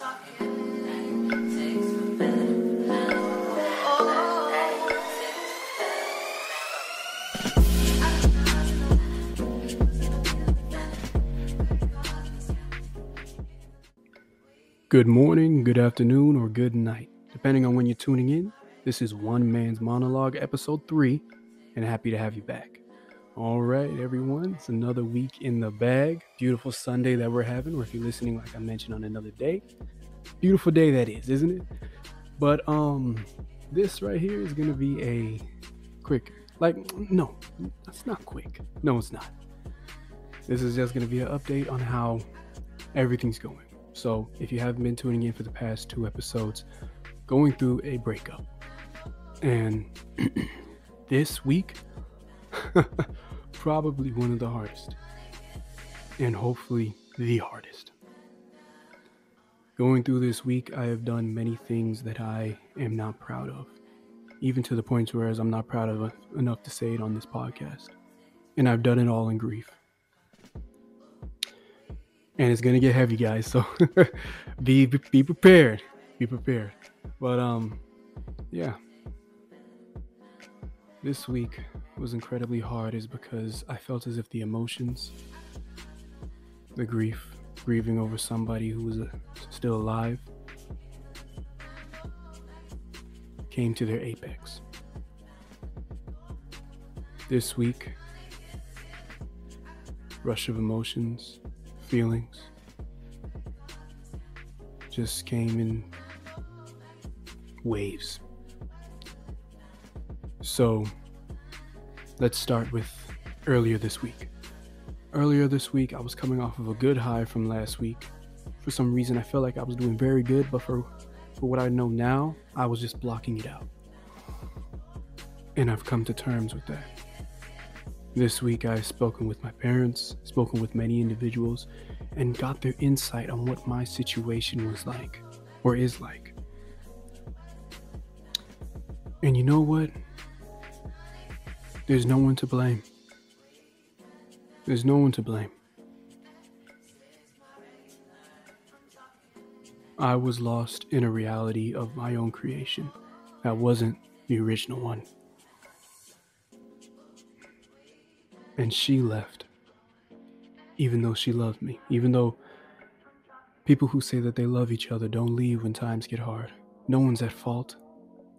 Good morning, good afternoon, or good night, depending on when you're tuning in. This is One Man's Monologue, episode three, and happy to have you back. All right, everyone, it's another week in the bag. Beautiful Sunday that we're having, or if you're listening, like I mentioned, on another day. Beautiful day that is, isn't it? But um, this right here is gonna be a quick, like, no, it's not quick. No, it's not. This is just gonna be an update on how everything's going. So, if you haven't been tuning in for the past two episodes, going through a breakup. And this week, probably one of the hardest. And hopefully the hardest. Going through this week, I have done many things that I am not proud of. Even to the point where I'm not proud of enough to say it on this podcast. And I've done it all in grief and it's gonna get heavy, guys. So be be prepared. Be prepared. But um, yeah. This week was incredibly hard, is because I felt as if the emotions, the grief, grieving over somebody who was uh, still alive, came to their apex. This week, rush of emotions, feelings just came in waves. So let's start with earlier this week. Earlier this week, I was coming off of a good high from last week. For some reason, I felt like I was doing very good, but for, for what I know now, I was just blocking it out. And I've come to terms with that. This week, I've spoken with my parents, spoken with many individuals, and got their insight on what my situation was like or is like. And you know what? There's no one to blame. There's no one to blame. I was lost in a reality of my own creation that wasn't the original one. And she left, even though she loved me, even though people who say that they love each other don't leave when times get hard. No one's at fault,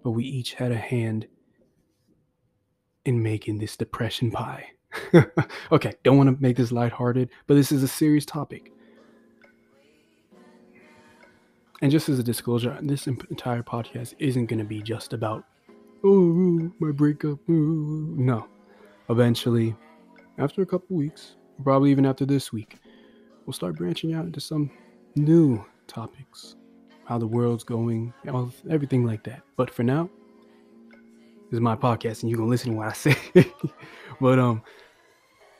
but we each had a hand in making this depression pie. okay, don't want to make this lighthearted, but this is a serious topic. And just as a disclosure, this entire podcast isn't going to be just about, oh, my breakup. No. Eventually, after a couple weeks, probably even after this week, we'll start branching out into some new topics, how the world's going, everything like that. But for now, this is my podcast, and you're gonna listen to what I say. but um,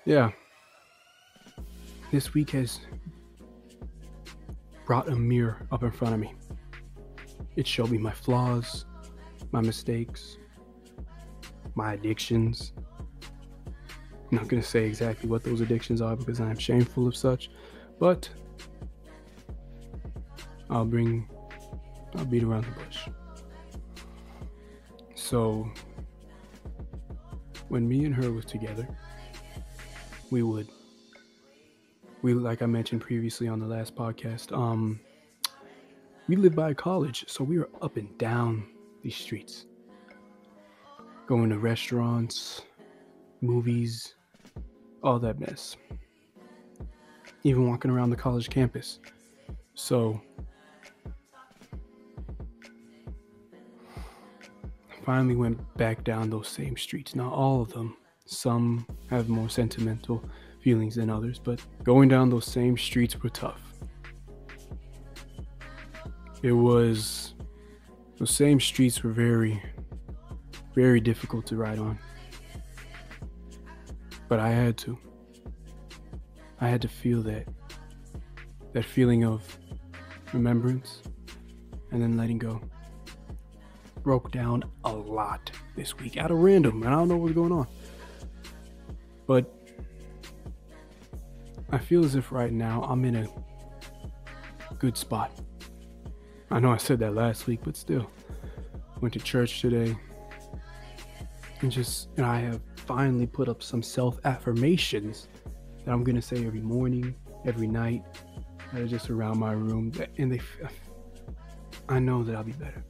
yeah, this week has brought a mirror up in front of me. It showed me my flaws, my mistakes, my addictions, I'm not to say exactly what those addictions are because I am shameful of such, but I'll bring, I'll beat around the bush. So, when me and her was together, we would, we like I mentioned previously on the last podcast, um, we lived by a college, so we were up and down these streets, going to restaurants, movies, all that mess. Even walking around the college campus. So, finally went back down those same streets. Not all of them. Some have more sentimental feelings than others, but going down those same streets were tough. It was, those same streets were very, very difficult to ride on. But I had to. I had to feel that. That feeling of remembrance and then letting go. Broke down a lot this week out of random, and I don't know what's going on. But I feel as if right now I'm in a good spot. I know I said that last week, but still. Went to church today. And just, and I have finally put up some self affirmations that I'm going to say every morning, every night, that are just around my room. And they, I know that I'll be better.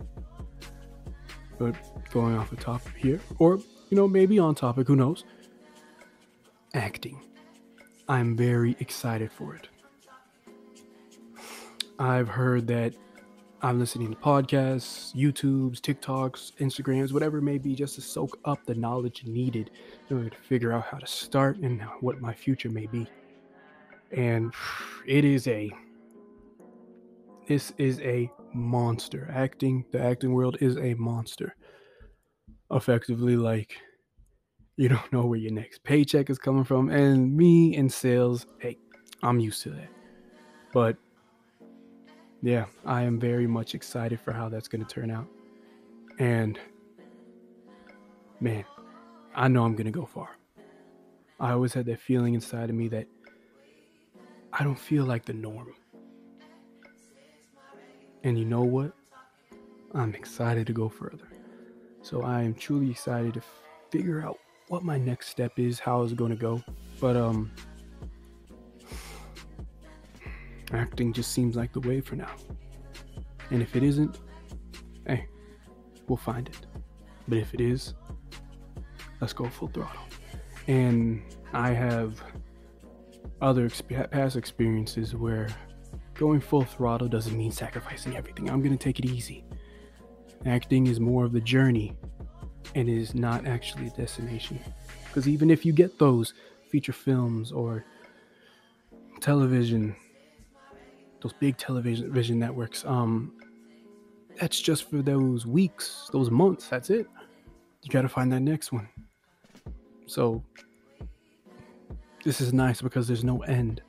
But going off the top here, or, you know, maybe on topic, who knows? Acting. I'm very excited for it. I've heard that I'm listening to podcasts, YouTubes, TikToks, Instagrams, whatever it may be, just to soak up the knowledge needed in order to figure out how to start and what my future may be. And it is a this is a monster. Acting, the acting world is a monster. Effectively, like you don't know where your next paycheck is coming from. And me in sales, hey, I'm used to that. But yeah, I am very much excited for how that's going to turn out. And man, I know I'm going to go far. I always had that feeling inside of me that I don't feel like the norm. And you know what? I'm excited to go further. So I am truly excited to figure out what my next step is, how it's going to go. But um acting just seems like the way for now. And if it isn't, hey, we'll find it. But if it is, let's go full throttle. And I have other exp- past experiences where going full throttle doesn't mean sacrificing everything. I'm going to take it easy. Acting is more of the journey and is not actually a destination. Because even if you get those feature films or television those big television vision networks. Um, that's just for those weeks, those months. That's it. You got to find that next one. So this is nice because there's no end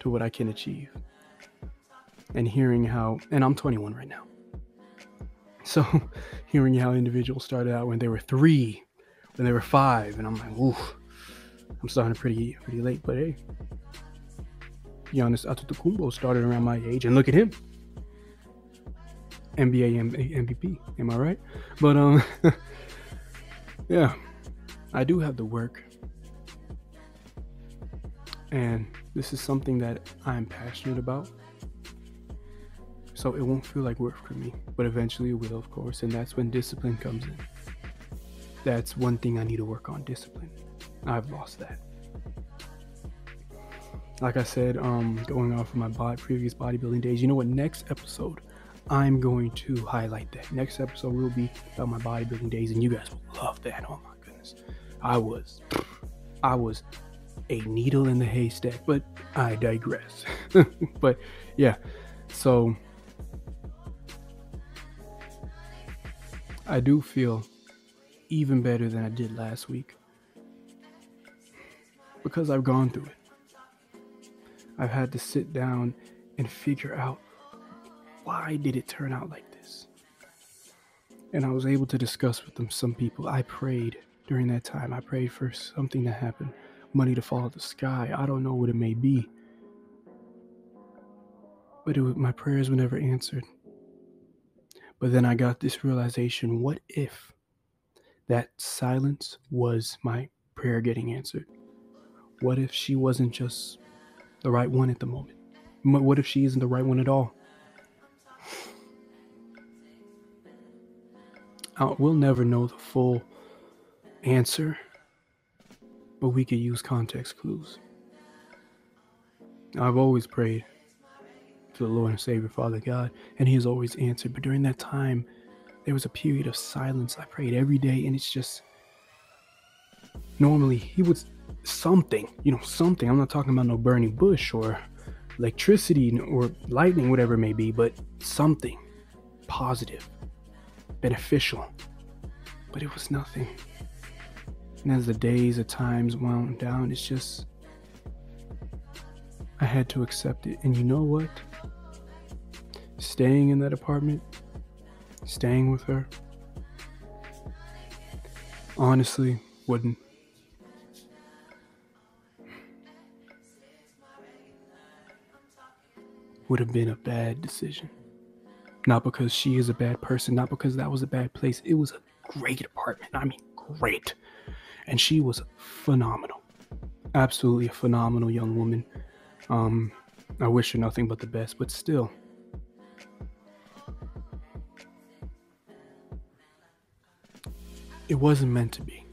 to what I can achieve. And hearing how, and I'm 21 right now. So hearing how individuals started out when they were three, when they were five, and I'm like, ooh, I'm starting pretty pretty late, but hey, Giannis Antetokounmpo started around my age, and look at him, NBA MVP. Am I right? But um, yeah, I do have the work, and this is something that I'm passionate about. So it won't feel like work for me, but eventually it will, of course, and that's when discipline comes in. That's one thing I need to work on discipline. I've lost that like I said, um, going off of my body, previous bodybuilding days, you know what? Next episode, I'm going to highlight that. Next episode will be about my bodybuilding days, and you guys will love that. Oh my goodness, I was, I was a needle in the haystack, but I digress. but yeah, so I do feel even better than I did last week because I've gone through it. I've had to sit down and figure out why did it turn out like this? And I was able to discuss with them some people. I prayed during that time. I prayed for something to happen, money to fall out of the sky. I don't know what it may be. But was, my prayers were never answered. But then I got this realization what if that silence was my prayer getting answered? What if she wasn't just the right one at the moment? What if she isn't the right one at all? Uh, we'll never know the full answer, but we could use context clues. I've always prayed to the Lord and Savior, Father God, and He has always answered. But during that time, there was a period of silence. I prayed every day, and it's just normally He would something, you know, something. I'm not talking about no burning bush or electricity or lightning, whatever it may be, but something positive, beneficial. But it was nothing. And as the days, the times wound down, it's just, I had to accept it. And you know what? Staying in that apartment, staying with her, honestly, wouldn't would have been a bad decision. Not because she is a bad person, not because that was a bad place. It was a great apartment. I mean, great. And she was phenomenal. Absolutely a phenomenal young woman. Um, I wish her nothing but the best, but still. It wasn't meant to be.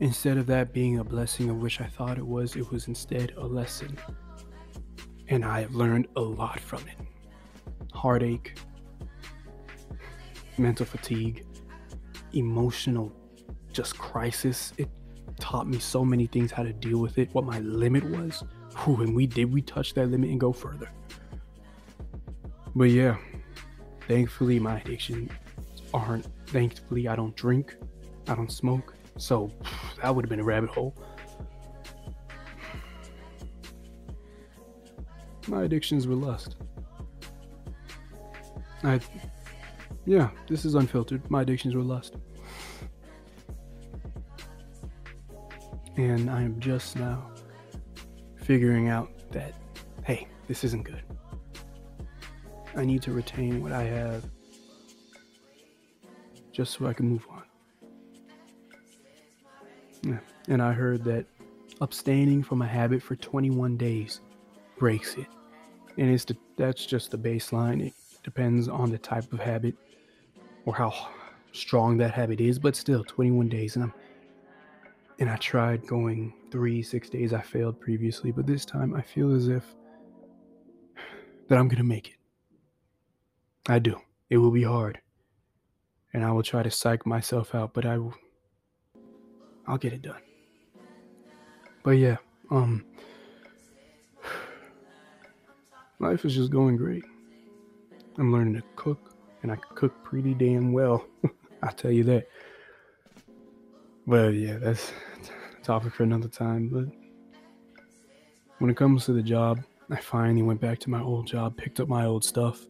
Instead of that being a blessing of which I thought it was, it was instead a lesson. And I have learned a lot from it heartache, mental fatigue, emotional just crisis. It taught me so many things how to deal with it, what my limit was. Whew, and we did, we touch that limit and go further. But yeah, thankfully, my addictions aren't, thankfully, I don't drink, I don't smoke. So that would have been a rabbit hole. My addictions were lust. I, yeah, this is unfiltered. My addictions were lust. And I am just now figuring out that, hey, this isn't good. I need to retain what I have just so I can move on. And I heard that abstaining from a habit for 21 days breaks it. And it's the, that's just the baseline. It depends on the type of habit or how strong that habit is, but still 21 days. And I'm and I tried going three, six days. I failed previously, but this time I feel as if that I'm gonna make it. I do. It will be hard. And I will try to psych myself out, but I will I'll get it done. But yeah, um life is just going great. I'm learning to cook, and I cook pretty damn well. I'll tell you that. But yeah, that's a topic for another time. But when it comes to the job, I finally went back to my old job, picked up my old stuff,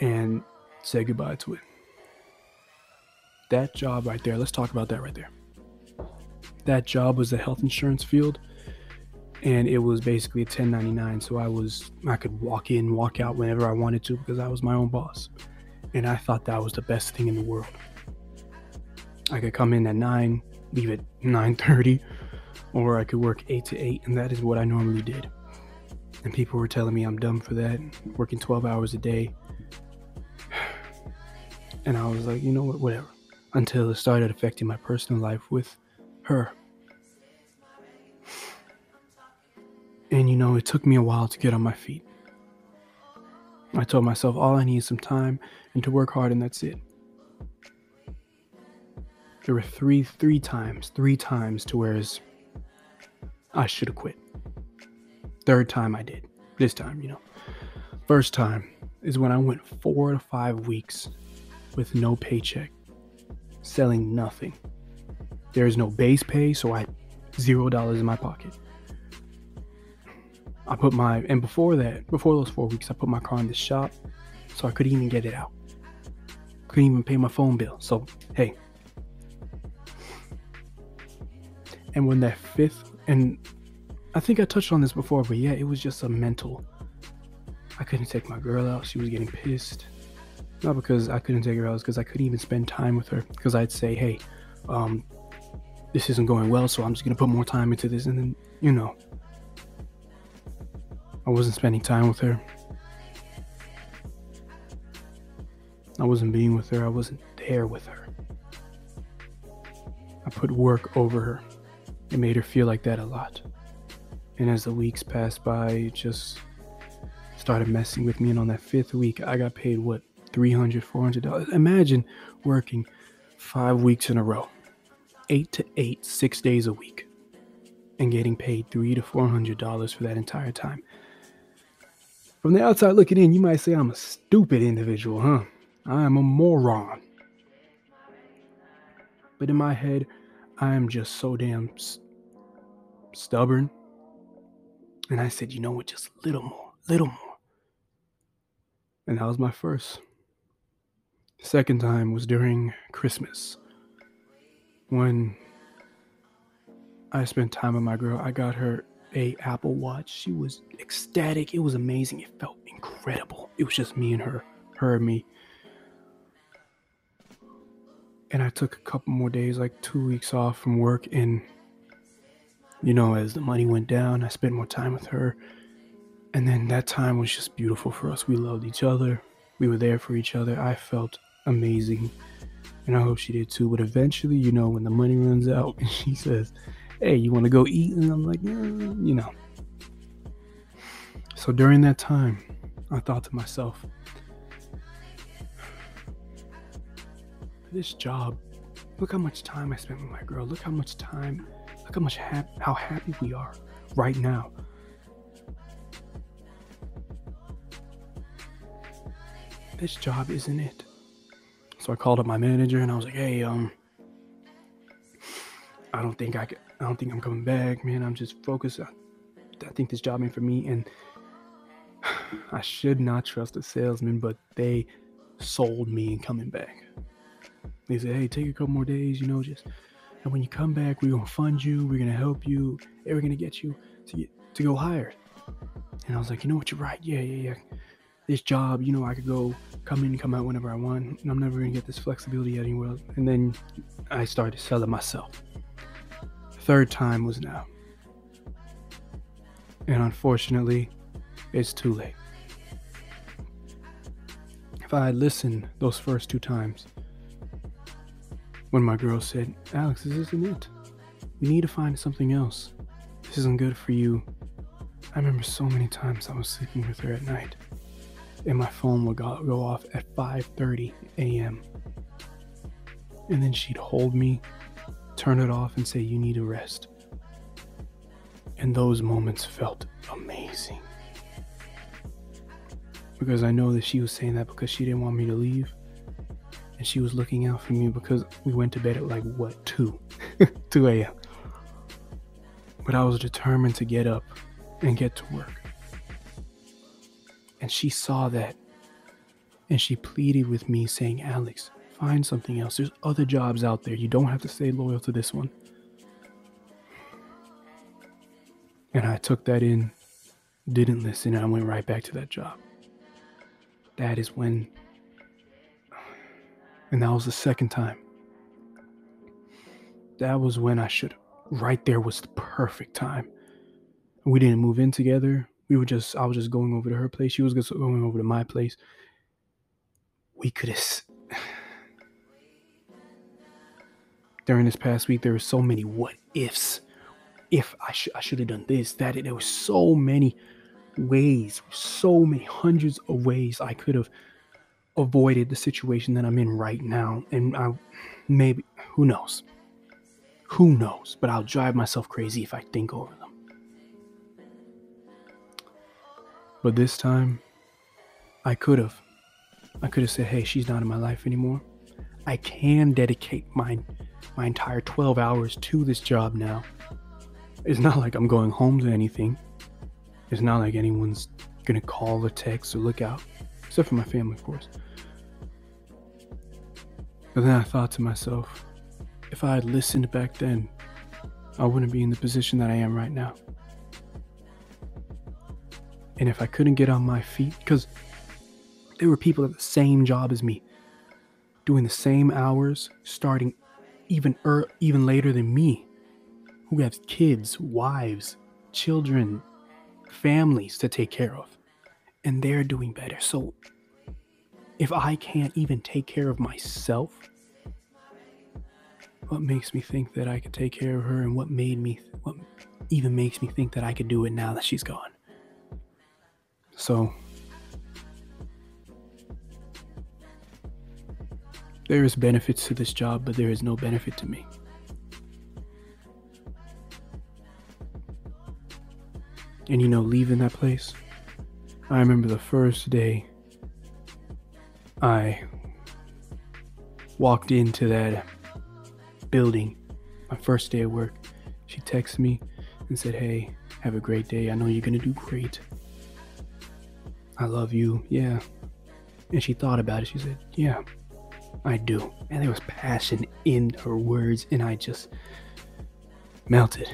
and said goodbye to it. That job right there, let's talk about that right there. That job was the health insurance field and it was basically a 1099 so i was i could walk in walk out whenever i wanted to because i was my own boss. And i thought that was the best thing in the world. I could come in at 9 leave at 9.30 or i could work 8 to 8 and that is what i normally did. And people were telling me i'm dumb for that working 12 hours a day. And i was like you know what whatever until it started affecting my personal life with her And you know, it took me a while to get on my feet. I told myself all I need is some time and to work hard, and that's it. There were three, three times, three times to whereas I should have quit. Third time I did. This time, you know. First time is when I went four to five weeks with no paycheck, selling nothing. There is no base pay, so I zero dollars in my pocket. I put my and before that, before those four weeks, I put my car in the shop, so I couldn't even get it out. Couldn't even pay my phone bill. So hey. And when that fifth and I think I touched on this before, but yeah, it was just a mental. I couldn't take my girl out. She was getting pissed. Not because I couldn't take her out, because I couldn't even spend time with her. Because I'd say, hey, um, this isn't going well, so I'm just gonna put more time into this, and then you know, I wasn't spending time with her. I wasn't being with her. I wasn't there with her. I put work over her. It made her feel like that a lot. And as the weeks passed by, it just started messing with me. And on that fifth week, I got paid what? $300, $400. Imagine working five weeks in a row, eight to eight, six days a week, and getting paid three to $400 for that entire time. From the outside looking in, you might say I'm a stupid individual, huh? I am a moron. But in my head, I am just so damn st- stubborn. And I said, you know what, just a little more, little more. And that was my first. Second time was during Christmas when I spent time with my girl. I got her a Apple Watch. She was ecstatic. It was amazing. It felt incredible. it was just me and her, her and me. And I took a couple more days, like two weeks off from work. And, you know, as the money went down, I spent more time with her. And then that time was just beautiful for us. We loved each other. We were there for each other. I felt amazing. And I hope she did too. But eventually, you know, when the money runs out, and she says, Hey, you want to go eat? And I'm like, yeah, you know. So during that time, I thought to myself, this job, look how much time I spent with my girl. Look how much time, look how much hap- how happy we are right now. This job isn't it. So I called up my manager and I was like, "Hey, um, I don't think I, I don't think I'm coming back, man. I'm just focused. I, I think this job ain't for me." And I should not trust a salesman, but they sold me in coming back. They said, hey, take a couple more days, you know, just and when you come back, we're gonna fund you, we're gonna help you, and we're gonna get you to get, to go higher. And I was like, you know what, you're right. Yeah, yeah, yeah. This job, you know, I could go come in, come out whenever I want, and I'm never gonna get this flexibility anywhere else. And then I started selling myself. Third time was now. And unfortunately, it's too late. If I had listened those first two times, when my girl said, Alex, this isn't it. We need to find something else. This isn't good for you. I remember so many times I was sleeping with her at night, and my phone would go, go off at 5:30 a.m. And then she'd hold me, turn it off, and say, "You need a rest." And those moments felt amazing because I know that she was saying that because she didn't want me to leave. And she was looking out for me because we went to bed at like what, 2? 2 a.m. But I was determined to get up and get to work. And she saw that. And she pleaded with me, saying, Alex, find something else. There's other jobs out there. You don't have to stay loyal to this one. And I took that in, didn't listen, and I went right back to that job that is when, and that was the second time. That was when I should, right there was the perfect time. We didn't move in together. We were just, I was just going over to her place. She was just going over to my place. We could have, during this past week, there were so many what ifs. If I, sh- I should have done this, that, there were so many ways, so many hundreds of ways I could have avoided the situation that I'm in right now. And I maybe, who knows? Who knows? But I'll drive myself crazy if I think over them. But this time, I could have. I could have said, hey, she's not in my life anymore. I can dedicate my my entire 12 hours to this job now. It's not like I'm going home to anything. It's not like anyone's gonna call or text or look out, except for my family, of course. But then I thought to myself, if I had listened back then, I wouldn't be in the position that I am right now. And if I couldn't get on my feet, because there were people at the same job as me, doing the same hours, starting even er, even later than me, who have kids, wives, children, families to take care of, and they're doing better. So if I can't even take care of myself, what makes me think that I could take care of her and what made me what even makes me think that I could do it now that she's gone. So there is benefits to this job, but there is no benefit to me. And you know, leaving that place, I remember the first day I walked into that building, my first day at work. She texted me and said, Hey, have a great day. I know you're going to do great. I love you. Yeah. And she thought about it. She said, Yeah, I do. And there was passion in her words, and I just melted.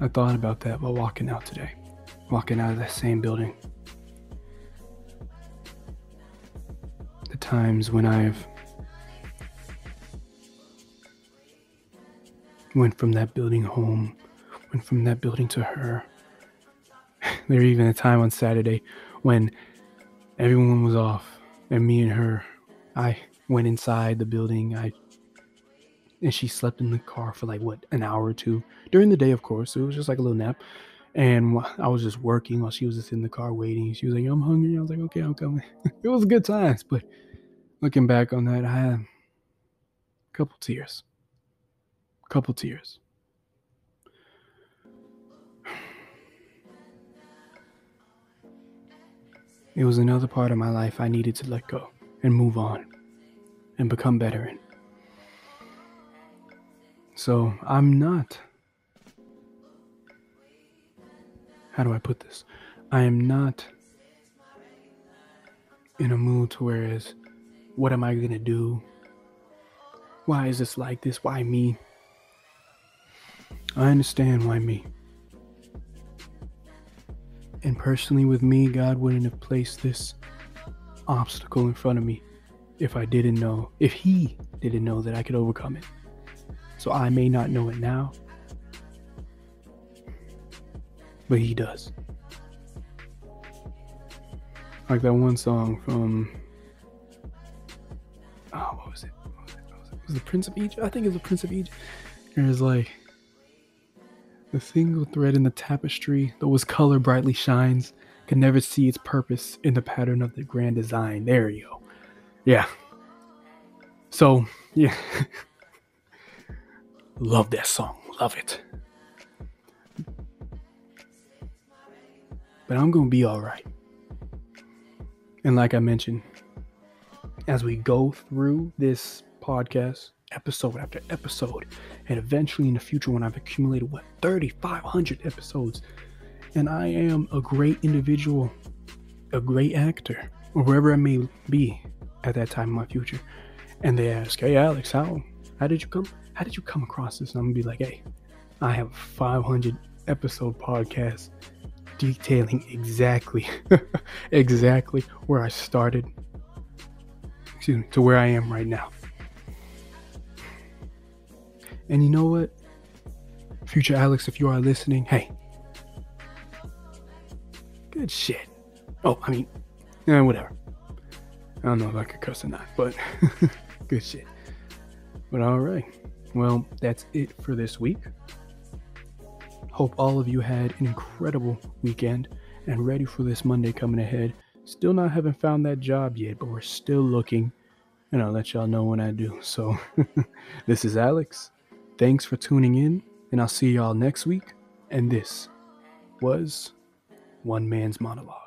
I thought about that while walking out today, walking out of that same building. The times when I've went from that building home, went from that building to her. there even a time on Saturday when everyone was off and me and her, I went inside the building. I and she slept in the car for like what an hour or two during the day, of course. It was just like a little nap. And I was just working while she was just in the car waiting. She was like, "I'm hungry." I was like, "Okay, I'm coming." it was good times, but looking back on that, I had a couple tears, couple tears. It was another part of my life I needed to let go and move on and become better in. So I'm not. How do I put this? I am not in a mood to whereas what am I gonna do? Why is this like this? Why me? I understand why me. And personally, with me, God wouldn't have placed this obstacle in front of me if I didn't know, if He didn't know that I could overcome it. So I may not know it now, but he does. Like that one song from oh, what was it? Was it? Was it? Was it the Prince of Egypt? I think it was the Prince of Egypt. It was like the single thread in the tapestry, though its color brightly shines, can never see its purpose in the pattern of the grand design. There you go. Yeah. So, yeah. Love that song. Love it. But I'm going to be all right. And like I mentioned, as we go through this podcast, episode after episode, and eventually in the future, when I've accumulated what 3,500 episodes, and I am a great individual, a great actor, or wherever I may be at that time in my future, and they ask, "Hey, Alex, how how did you come? how did you come across this? And I'm gonna be like, hey, I have 500 episode podcast detailing exactly, exactly where I started, excuse me, to where I am right now. And you know what? Future Alex, if you are listening, hey, good shit. Oh, I mean, yeah, whatever. I don't know if I could cuss or not, but good shit. But all right. Well, that's it for this week. Hope all of you had an incredible weekend and ready for this Monday coming ahead. Still not haven't found that job yet, but we're still looking. And I'll let y'all know when I do. So, this is Alex. Thanks for tuning in, and I'll see y'all next week. And this was One Man's Monologue.